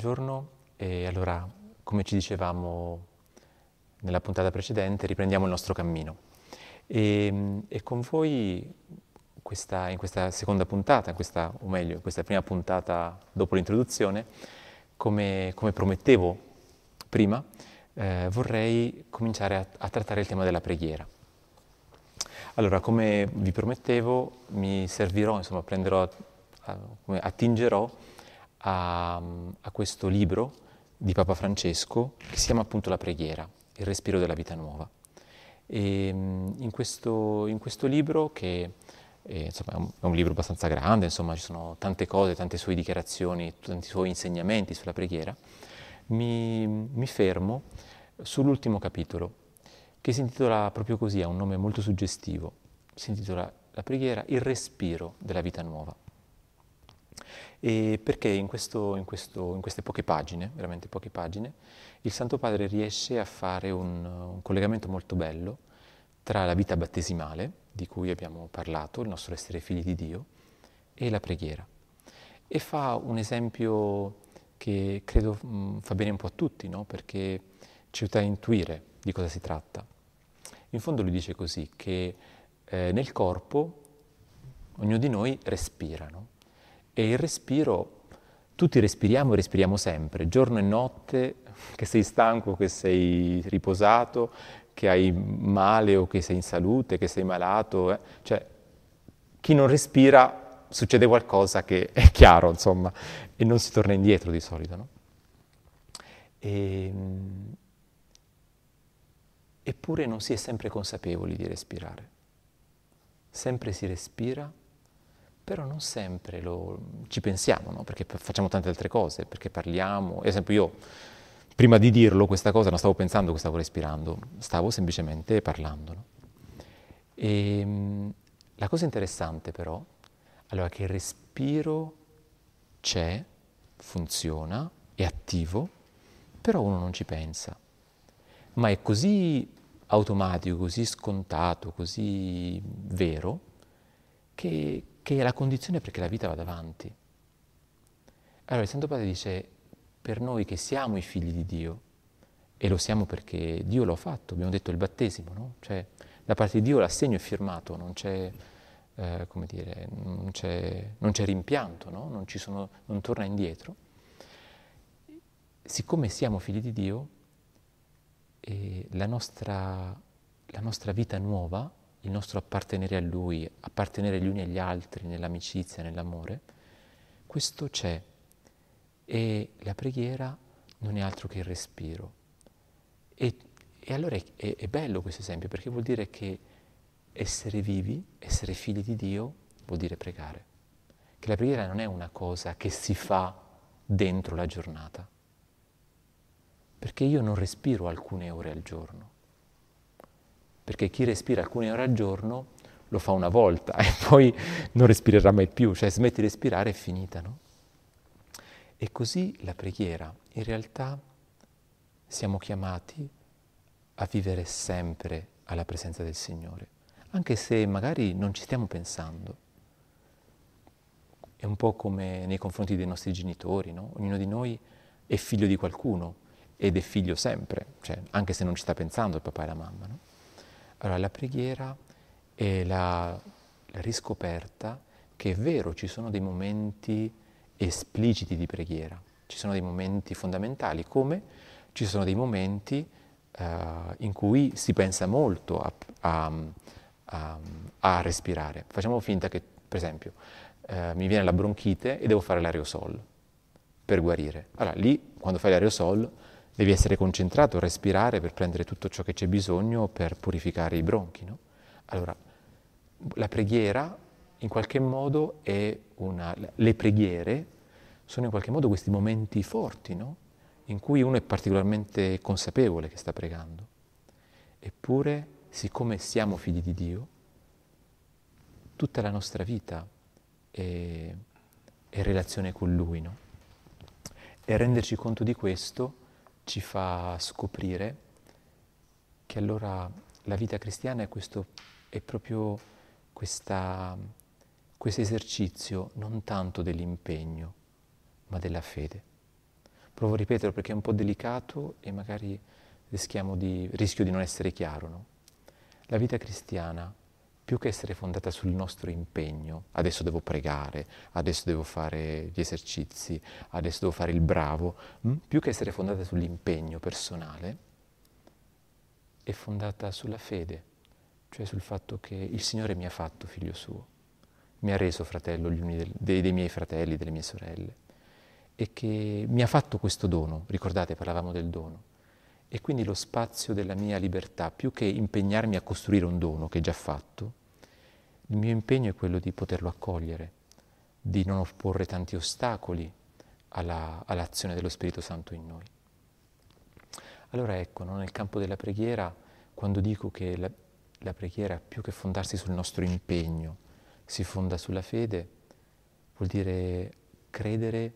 buongiorno. E allora, come ci dicevamo nella puntata precedente, riprendiamo il nostro cammino. E, e con voi questa, in questa seconda puntata, questa, o meglio, in questa prima puntata dopo l'introduzione, come, come promettevo prima, eh, vorrei cominciare a, a trattare il tema della preghiera. Allora, come vi promettevo, mi servirò, insomma, prenderò, attingerò a, a, questo libro di Papa Francesco che si chiama appunto La preghiera, il respiro della vita nuova. E in questo, in questo libro, che è, insomma, è, un, è un libro abbastanza grande, insomma, ci sono tante cose, tante sue dichiarazioni, tanti suoi insegnamenti sulla preghiera, mi, mi fermo sull'ultimo capitolo, che si intitola proprio così, ha un nome molto suggestivo, si intitola La preghiera, il respiro della vita nuova. E perché in, questo, in, questo, in, queste poche pagine, veramente poche pagine, il Santo Padre riesce a fare un, un collegamento molto bello tra la vita battesimale, di cui abbiamo parlato, il nostro essere figli di Dio, e la preghiera. E fa un esempio che credo mh, fa bene un po' a tutti, no? perché ci aiuta a intuire di cosa si tratta. In fondo lui dice così, che eh, nel corpo ognuno di noi respira, no? E il respiro, tutti respiriamo e respiriamo sempre, giorno e notte, che sei stanco, che sei riposato, che hai male o che sei in salute, che sei malato, eh? cioè chi non respira succede qualcosa che è chiaro, insomma, e non si torna indietro di solito, no? E, ehm, eppure non si è sempre consapevoli di respirare. Sempre si respira, però non sempre lo, ci pensiamo, no? perché facciamo tante altre cose, perché parliamo. Ad esempio io, prima di dirlo questa cosa, non stavo pensando che stavo respirando, stavo semplicemente parlando. No? E, ehm, la cosa interessante però, allora, che il respiro c'è, funziona, è attivo, però uno non ci pensa. Ma è così automatico, così scontato, così vero, che, che è la condizione perché la vita vada avanti. Allora il Santo Padre dice, per noi che siamo i figli di Dio, e lo siamo perché Dio l'ha fatto, abbiamo detto il battesimo, no? Cioè, da parte di Dio l'assegno è firmato, non c'è, eh, come dire, non c'è, non c'è rimpianto, no? non, sono, non torna indietro. Siccome siamo figli di Dio, e la nostra, la nostra vita nuova, il nostro appartenere a Lui, appartenere gli uni agli altri nell'amicizia, nell'amore, questo c'è e la preghiera non è altro che il respiro. E, e allora è, è, è bello questo esempio perché vuol dire che essere vivi, essere figli di Dio, vuol dire pregare. Che la preghiera non è una cosa che si fa dentro la giornata perché io non respiro alcune ore al giorno. Perché chi respira alcune ore al giorno lo fa una volta e poi non respirerà mai più, cioè smetti di respirare è finita, no? E così la preghiera, in realtà siamo chiamati a vivere sempre alla presenza del Signore, anche se magari non ci stiamo pensando. È un po' come nei confronti dei nostri genitori, no? Ognuno di noi è figlio di qualcuno ed è figlio sempre, cioè, anche se non ci sta pensando il papà e la mamma. No? Allora la preghiera è la, la riscoperta che è vero, ci sono dei momenti espliciti di preghiera, ci sono dei momenti fondamentali, come ci sono dei momenti uh, in cui si pensa molto a, a, a, a, respirare. Facciamo finta che, per esempio, uh, mi viene la bronchite e devo fare l'aerosol per guarire. Allora, lì, quando fai l'aerosol, Devi essere concentrato respirare per prendere tutto ciò che c'è bisogno per purificare i bronchi. No? Allora, la preghiera in qualche modo è una... Le preghiere sono in qualche modo questi momenti forti, no? in cui uno è particolarmente consapevole che sta pregando. Eppure, siccome siamo figli di Dio, tutta la nostra vita è, è relazione con Lui. No? E renderci conto di questo ci fa scoprire che allora la vita cristiana è, questo, è proprio questo esercizio non tanto dell'impegno, ma della fede. Provo a ripeterlo perché è un po' delicato e magari di, rischio di non essere chiaro. No? La vita cristiana, più che essere fondata sul nostro impegno, adesso devo pregare, adesso devo fare gli esercizi, adesso devo fare il bravo, mh? più che essere fondata sull'impegno personale, è fondata sulla fede, cioè sul fatto che il Signore mi ha fatto figlio suo, mi ha reso fratello dei, dei miei fratelli, delle mie sorelle, e che mi ha fatto questo dono, ricordate, parlavamo del dono, e quindi lo spazio della mia libertà, più che impegnarmi a costruire un dono che è già fatto, il mio impegno è quello di poterlo accogliere, di non opporre tanti ostacoli alla, all'azione dello Spirito Santo in noi. Allora ecco, no, nel campo della preghiera, quando dico che la, la preghiera, più che fondarsi sul nostro impegno, si fonda sulla fede, vuol dire credere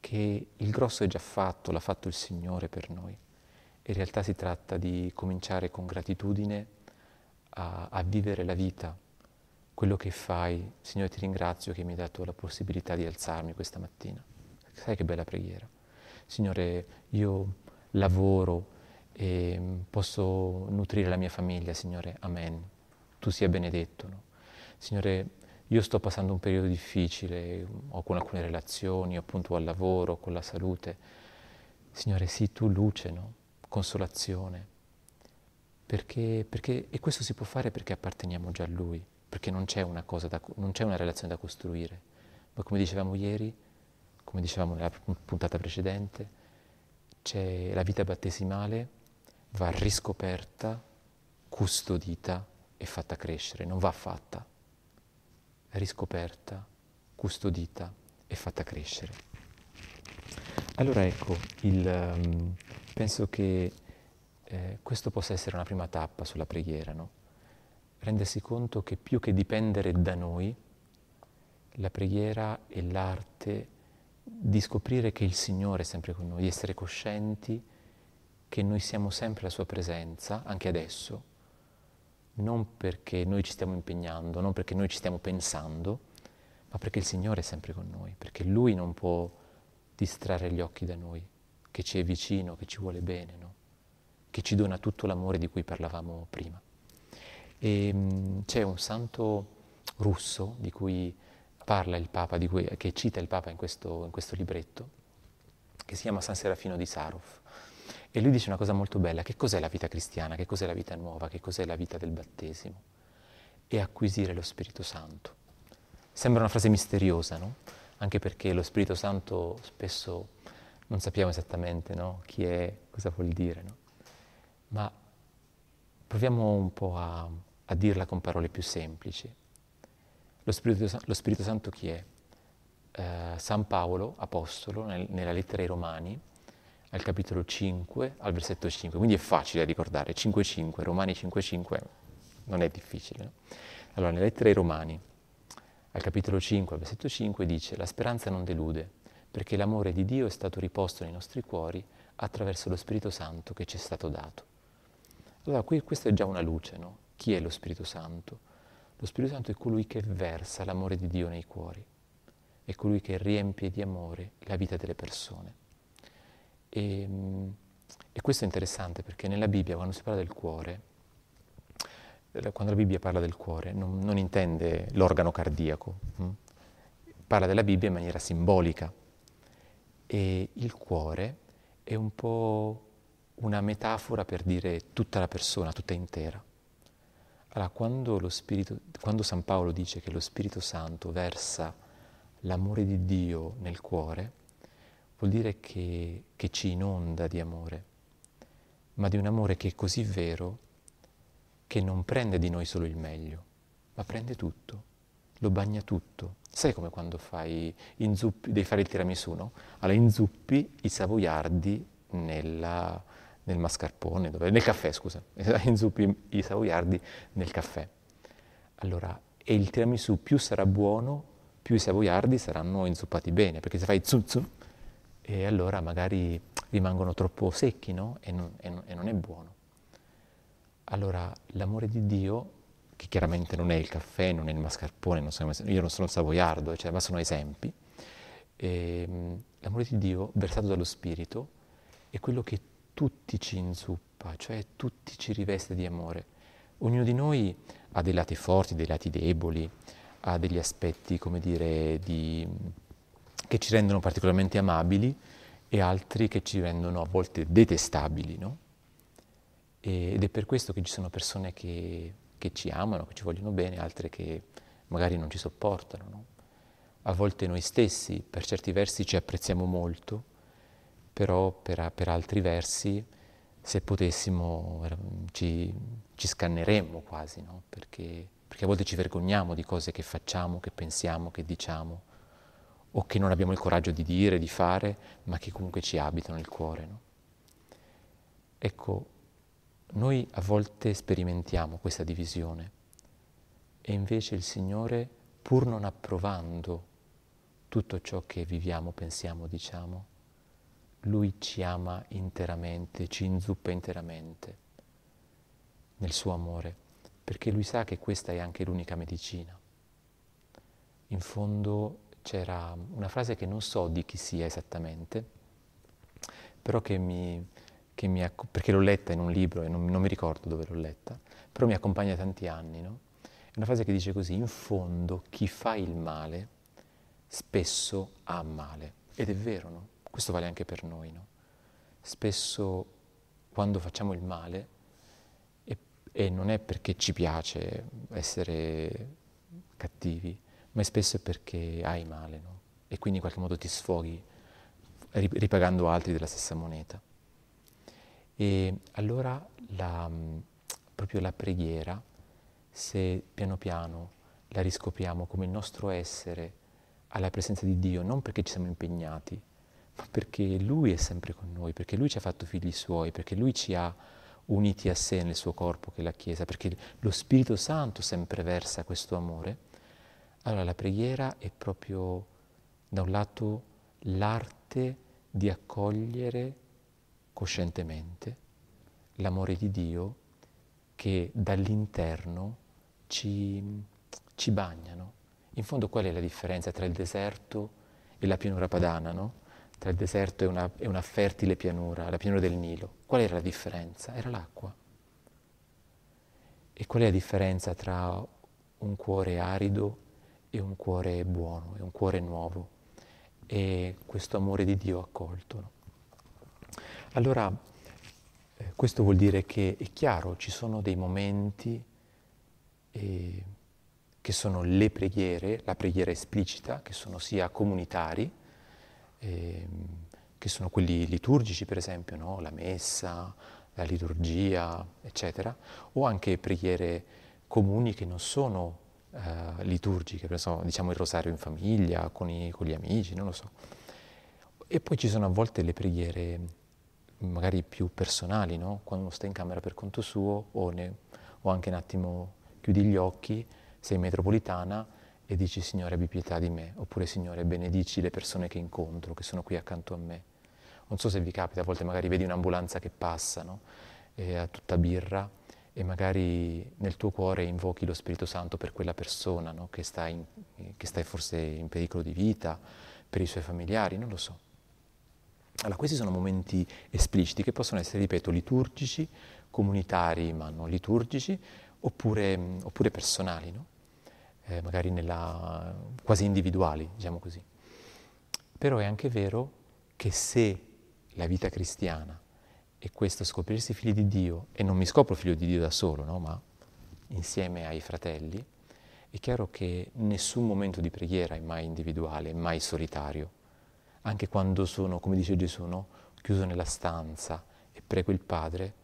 che il grosso è già fatto, l'ha fatto il Signore per noi. In realtà si tratta di cominciare con gratitudine a, a vivere la vita, quello che fai. Signore ti ringrazio che mi hai dato la possibilità di alzarmi questa mattina. Sai che bella preghiera. Signore, io lavoro e posso nutrire la mia famiglia, Signore, amen. Tu sia benedetto. No? Signore, io sto passando un periodo difficile, o con alcune relazioni, appunto al lavoro, con la salute. Signore, sii tu luce, no? consolazione. Perché, perché, e questo si può fare perché apparteniamo già a Lui, perché non c'è una, da, non c'è una relazione da costruire. Ma come dicevamo ieri, come dicevamo nella puntata precedente, la vita battesimale va riscoperta, custodita e fatta crescere, non va fatta, riscoperta, custodita e fatta crescere. Allora ecco, il, um, penso che eh, questo possa essere una prima tappa sulla preghiera, no? Rendersi conto che più che dipendere da noi, la preghiera è l'arte di scoprire che il Signore è sempre con noi, essere coscienti che noi siamo sempre la sua presenza, anche adesso, non perché noi ci stiamo impegnando, non perché noi ci stiamo pensando, ma perché il Signore è sempre con noi, perché Lui non può distrarre gli occhi da noi, che ci è vicino, che ci vuole bene, no? che ci dona tutto l'amore di cui parlavamo prima. E, mh, c'è un santo russo di cui parla il Papa, cui, che cita il Papa in questo, in questo libretto, che si chiama San Serafino di Sarov. E lui dice una cosa molto bella, che cos'è la vita cristiana, che cos'è la vita nuova, che cos'è la vita del battesimo? È acquisire lo Spirito Santo. Sembra una frase misteriosa, no? Anche perché lo Spirito Santo spesso non sappiamo esattamente no? chi è, cosa vuol dire, no? Ma proviamo un po' a, a dirla con parole più semplici. Lo Spirito, lo Spirito Santo chi è? Eh, San Paolo, apostolo, nel, nella lettera ai Romani, al capitolo 5, al versetto 5, quindi è facile da ricordare, 5.5, Romani 5.5 non è difficile. No? Allora, nella lettera ai Romani, al capitolo 5, al versetto 5, dice la speranza non delude, perché l'amore di Dio è stato riposto nei nostri cuori attraverso lo Spirito Santo che ci è stato dato. Allora, qui, questa è già una luce, no? Chi è lo Spirito Santo? Lo Spirito Santo è colui che versa l'amore di Dio nei cuori, è colui che riempie di amore la vita delle persone. E, e questo è interessante perché nella Bibbia, quando si parla del cuore, quando la Bibbia parla del cuore, non, non intende l'organo cardiaco, hm? parla della Bibbia in maniera simbolica. E il cuore è un po' una metafora per dire tutta la persona, tutta intera. Allora, quando, Spirito, quando San Paolo dice che lo Spirito Santo versa l'amore di Dio nel cuore, vuol dire che, che ci inonda di amore, ma di un amore che è così vero che non prende di noi solo il meglio, ma prende tutto, lo bagna tutto. Sai come quando fai inzuppi, devi fare il tiramisù, no? Allora inzuppi i savoiardi nella, nel mascarpone, dove, nel caffè, scusa, inzuppi i savoiardi nel caffè. Allora, e il tiramisù più sarà buono, più i savoiardi saranno inzuppati bene, perché se fai zuzzu, e allora magari rimangono troppo secchi, no? E non, e non, e non è buono. Allora, l'amore di Dio, che chiaramente non è il caffè, non è il mascarpone, non sono, io non sono savoiardo, cioè, ma sono esempi, E, mm, l'amore di Dio versato dallo Spirito è quello che tutti ci inzuppa, cioè tutti ci riveste di amore. Ognuno di noi ha dei lati forti, dei lati deboli, ha degli aspetti, come dire, di, che ci rendono particolarmente amabili e altri che ci rendono a volte detestabili, no? Ed è per questo che ci sono persone che, che, ci amano, che ci vogliono bene, altre che magari non ci sopportano. No? A volte noi stessi, per certi versi, ci apprezziamo molto, però per, per altri versi, se potessimo, ci, ci scanneremmo quasi, no? perché, perché a volte ci vergogniamo di cose che facciamo, che pensiamo, che diciamo, o che non abbiamo il coraggio di dire, di fare, ma che comunque ci abitano nel cuore. No? Ecco, noi a volte sperimentiamo questa divisione e invece il Signore, pur non approvando tutto ciò che viviamo, pensiamo, diciamo, Lui ci ama interamente, ci inzuppa interamente nel suo amore, perché Lui sa che questa è anche l'unica medicina. In fondo c'era una frase che non so di chi sia esattamente, però che mi, che mi, perché l'ho letta in un libro e non, non, mi ricordo dove l'ho letta, però mi accompagna tanti anni, no? È una frase che dice così, in fondo chi fa il male spesso ha male. Ed è vero, no? Questo vale anche per noi, no? Spesso quando facciamo il male, e, e non è perché ci piace essere cattivi, ma è spesso perché hai male, no? E quindi in qualche modo ti sfoghi ripagando altri della stessa moneta. E allora la, proprio la preghiera, se piano piano la riscopriamo come il nostro essere alla presenza di Dio, non perché ci siamo impegnati, ma perché Lui è sempre con noi, perché Lui ci ha fatto figli suoi, perché Lui ci ha uniti a sé nel suo corpo che è la Chiesa, perché lo Spirito Santo sempre versa questo amore, allora la preghiera è proprio da un lato l'arte di accogliere coscientemente l'amore di Dio che dall'interno ci, ci bagnano. In fondo qual è la differenza tra il deserto e la pianura padana, no? Tra il deserto e una, e una fertile pianura, la pianura del Nilo. Qual era la differenza? Era l'acqua. E qual è la differenza tra un cuore arido e un cuore buono, e un cuore nuovo? E questo amore di Dio accolto. No? Allora, eh, questo vuol dire che è chiaro, ci sono dei momenti eh, che sono le preghiere, la preghiera esplicita, che sono sia comunitari, eh, che sono quelli liturgici per esempio, no? la messa, la liturgia, eccetera, o anche preghiere comuni che non sono eh, liturgiche, esempio diciamo il rosario in famiglia, con, i, con gli amici, non lo so. E poi ci sono a volte le preghiere magari più personali, no? quando uno sta in camera per conto suo o, ne, o, anche un attimo chiudi gli occhi, sei in metropolitana e dici Signore abbi pietà di me, oppure Signore benedici le persone che incontro, che sono qui accanto a me. Non so se vi capita, a volte magari vedi un'ambulanza che passa, no? e a tutta birra, e magari nel tuo cuore invochi lo Spirito Santo per quella persona no? che, sta in, che sta forse in pericolo di vita, per i suoi familiari, non lo so. Allora, questi sono momenti espliciti che possono essere, ripeto, liturgici, comunitari ma non liturgici, oppure, oppure personali, no? Eh, magari nella, quasi individuali, diciamo così. Però è anche vero che se la vita cristiana è questo scoprirsi figli di Dio, e non mi scopro figlio di Dio da solo, no? ma insieme ai fratelli, è chiaro che nessun momento di preghiera è mai individuale, è mai solitario anche quando sono, come dice Gesù, no? chiuso nella stanza e prego il Padre,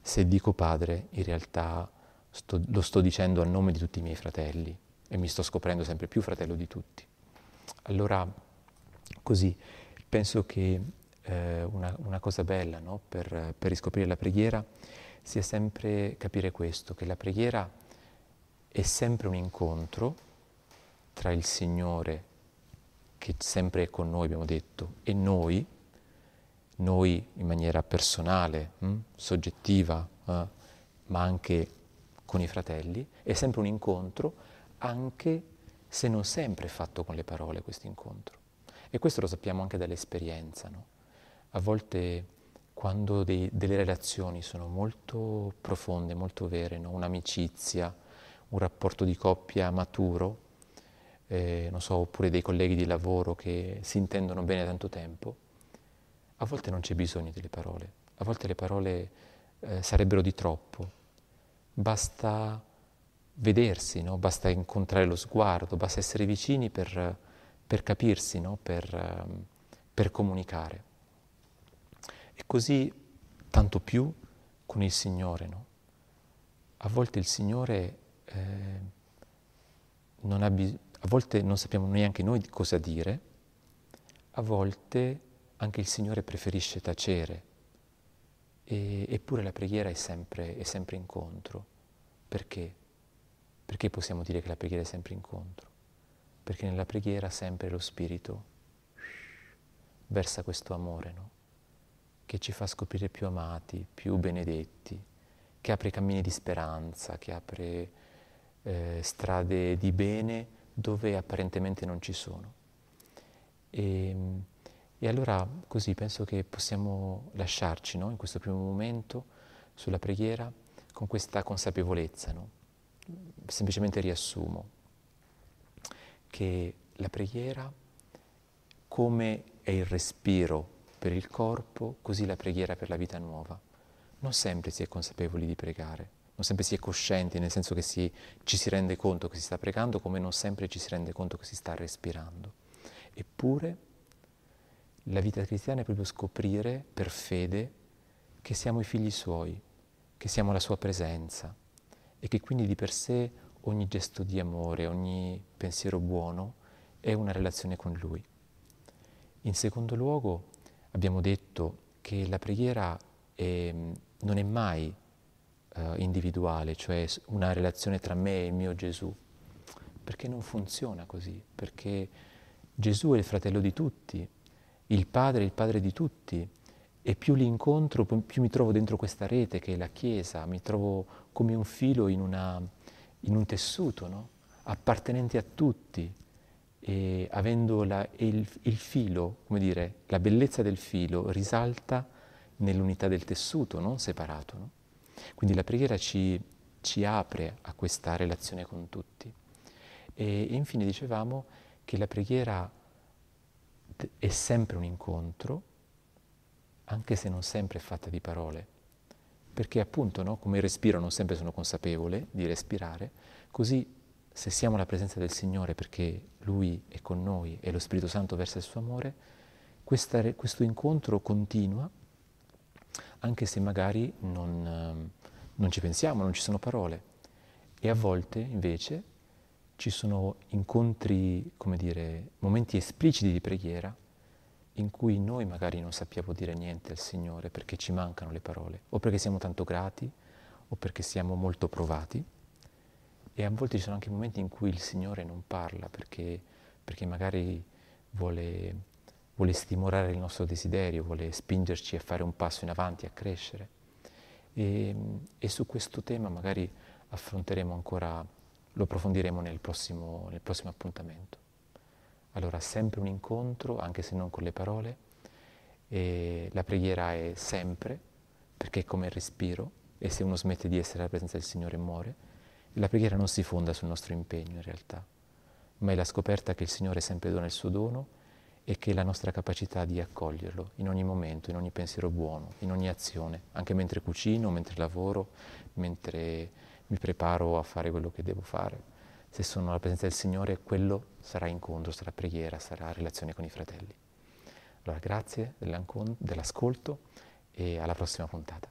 se dico Padre, in realtà sto, lo sto dicendo a nome di tutti i miei fratelli e mi sto scoprendo sempre più fratello di tutti. Allora, così, penso che eh, una, una, cosa bella no? per, per riscoprire la preghiera sia sempre capire questo, che la preghiera è sempre un incontro tra il Signore che sempre è con noi, abbiamo detto, e noi, noi in maniera personale, hm, soggettiva, eh, ma anche con i fratelli, è sempre un incontro, anche se non sempre è fatto con le parole questo incontro. E questo lo sappiamo anche dall'esperienza. No? A volte quando dei, delle relazioni sono molto profonde, molto vere, no? un'amicizia, un rapporto di coppia maturo, eh, so, oppure dei colleghi di lavoro che si intendono bene tanto tempo, a volte non c'è bisogno delle parole, a volte le parole eh, sarebbero di troppo, basta vedersi, no? basta incontrare lo sguardo, basta essere vicini per, per capirsi, no? per, per, comunicare. E così tanto più con il Signore. No? A volte il Signore eh, non ha bisogno a volte non sappiamo neanche noi cosa dire, a volte anche il Signore preferisce tacere, e, eppure la preghiera è sempre, è sempre incontro. Perché? Perché possiamo dire che la preghiera è sempre incontro? Perché nella preghiera sempre lo Spirito versa questo amore, no? che ci fa scoprire più amati, più benedetti, che apre cammini di speranza, che apre eh, strade di bene dove apparentemente non ci sono. E, e allora così penso che possiamo lasciarci no? in questo primo momento sulla preghiera con questa consapevolezza. No? Semplicemente riassumo che la preghiera, come è il respiro per il corpo, così la preghiera per la vita nuova. Non sempre si è consapevoli di pregare non sempre si è coscienti, nel senso che si, ci si rende conto che si sta pregando, come non sempre ci si rende conto che si sta respirando. Eppure la vita cristiana è proprio scoprire per fede che siamo i figli suoi, che siamo la sua presenza e che quindi di per sé ogni gesto di amore, ogni pensiero buono è una relazione con lui. In secondo luogo abbiamo detto che la preghiera è, non è mai uh, individuale, cioè una relazione tra me e il mio Gesù. Perché non funziona così? Perché Gesù è il fratello di tutti, il Padre è il Padre di tutti e più li incontro, più mi trovo dentro questa rete che è la Chiesa, mi trovo come un filo in, una, in un tessuto, no? appartenente a tutti e avendo la, il, il filo, come dire, la bellezza del filo risalta nell'unità del tessuto, non separato. No? Quindi la preghiera ci, ci apre a questa relazione con tutti. E infine dicevamo che la preghiera è sempre un incontro, anche se non sempre è fatta di parole, perché appunto no, come respiro non sempre sono consapevole di respirare, così se siamo alla presenza del Signore perché Lui è con noi e lo Spirito Santo versa il suo amore, questa, questo incontro continua anche se magari non, ehm, non ci pensiamo, non ci sono parole. E a volte invece ci sono incontri, come dire, momenti espliciti di preghiera in cui noi magari non sappiamo dire niente al Signore perché ci mancano le parole, o perché siamo tanto grati, o perché siamo molto provati. E a volte ci sono anche momenti in cui il Signore non parla perché, perché magari vuole vuole stimolare il nostro desiderio, vuole spingerci a fare un passo in avanti, a crescere. E, e su questo tema magari affronteremo ancora, lo approfondiremo nel prossimo, nel prossimo appuntamento. Allora, sempre un incontro, anche se non con le parole, e la preghiera è sempre, perché è come il respiro, e se uno smette di essere alla presenza del Signore muore, la preghiera non si fonda sul nostro impegno in realtà, ma è la scoperta che il Signore sempre dona il suo dono e che la nostra capacità di accoglierlo in ogni momento, in ogni pensiero buono, in ogni azione, anche mentre cucino, mentre lavoro, mentre mi preparo a fare quello che devo fare. Se sono alla presenza del Signore, quello sarà incontro, sarà preghiera, sarà relazione con i fratelli. Allora, grazie dell'ascolto e alla prossima puntata.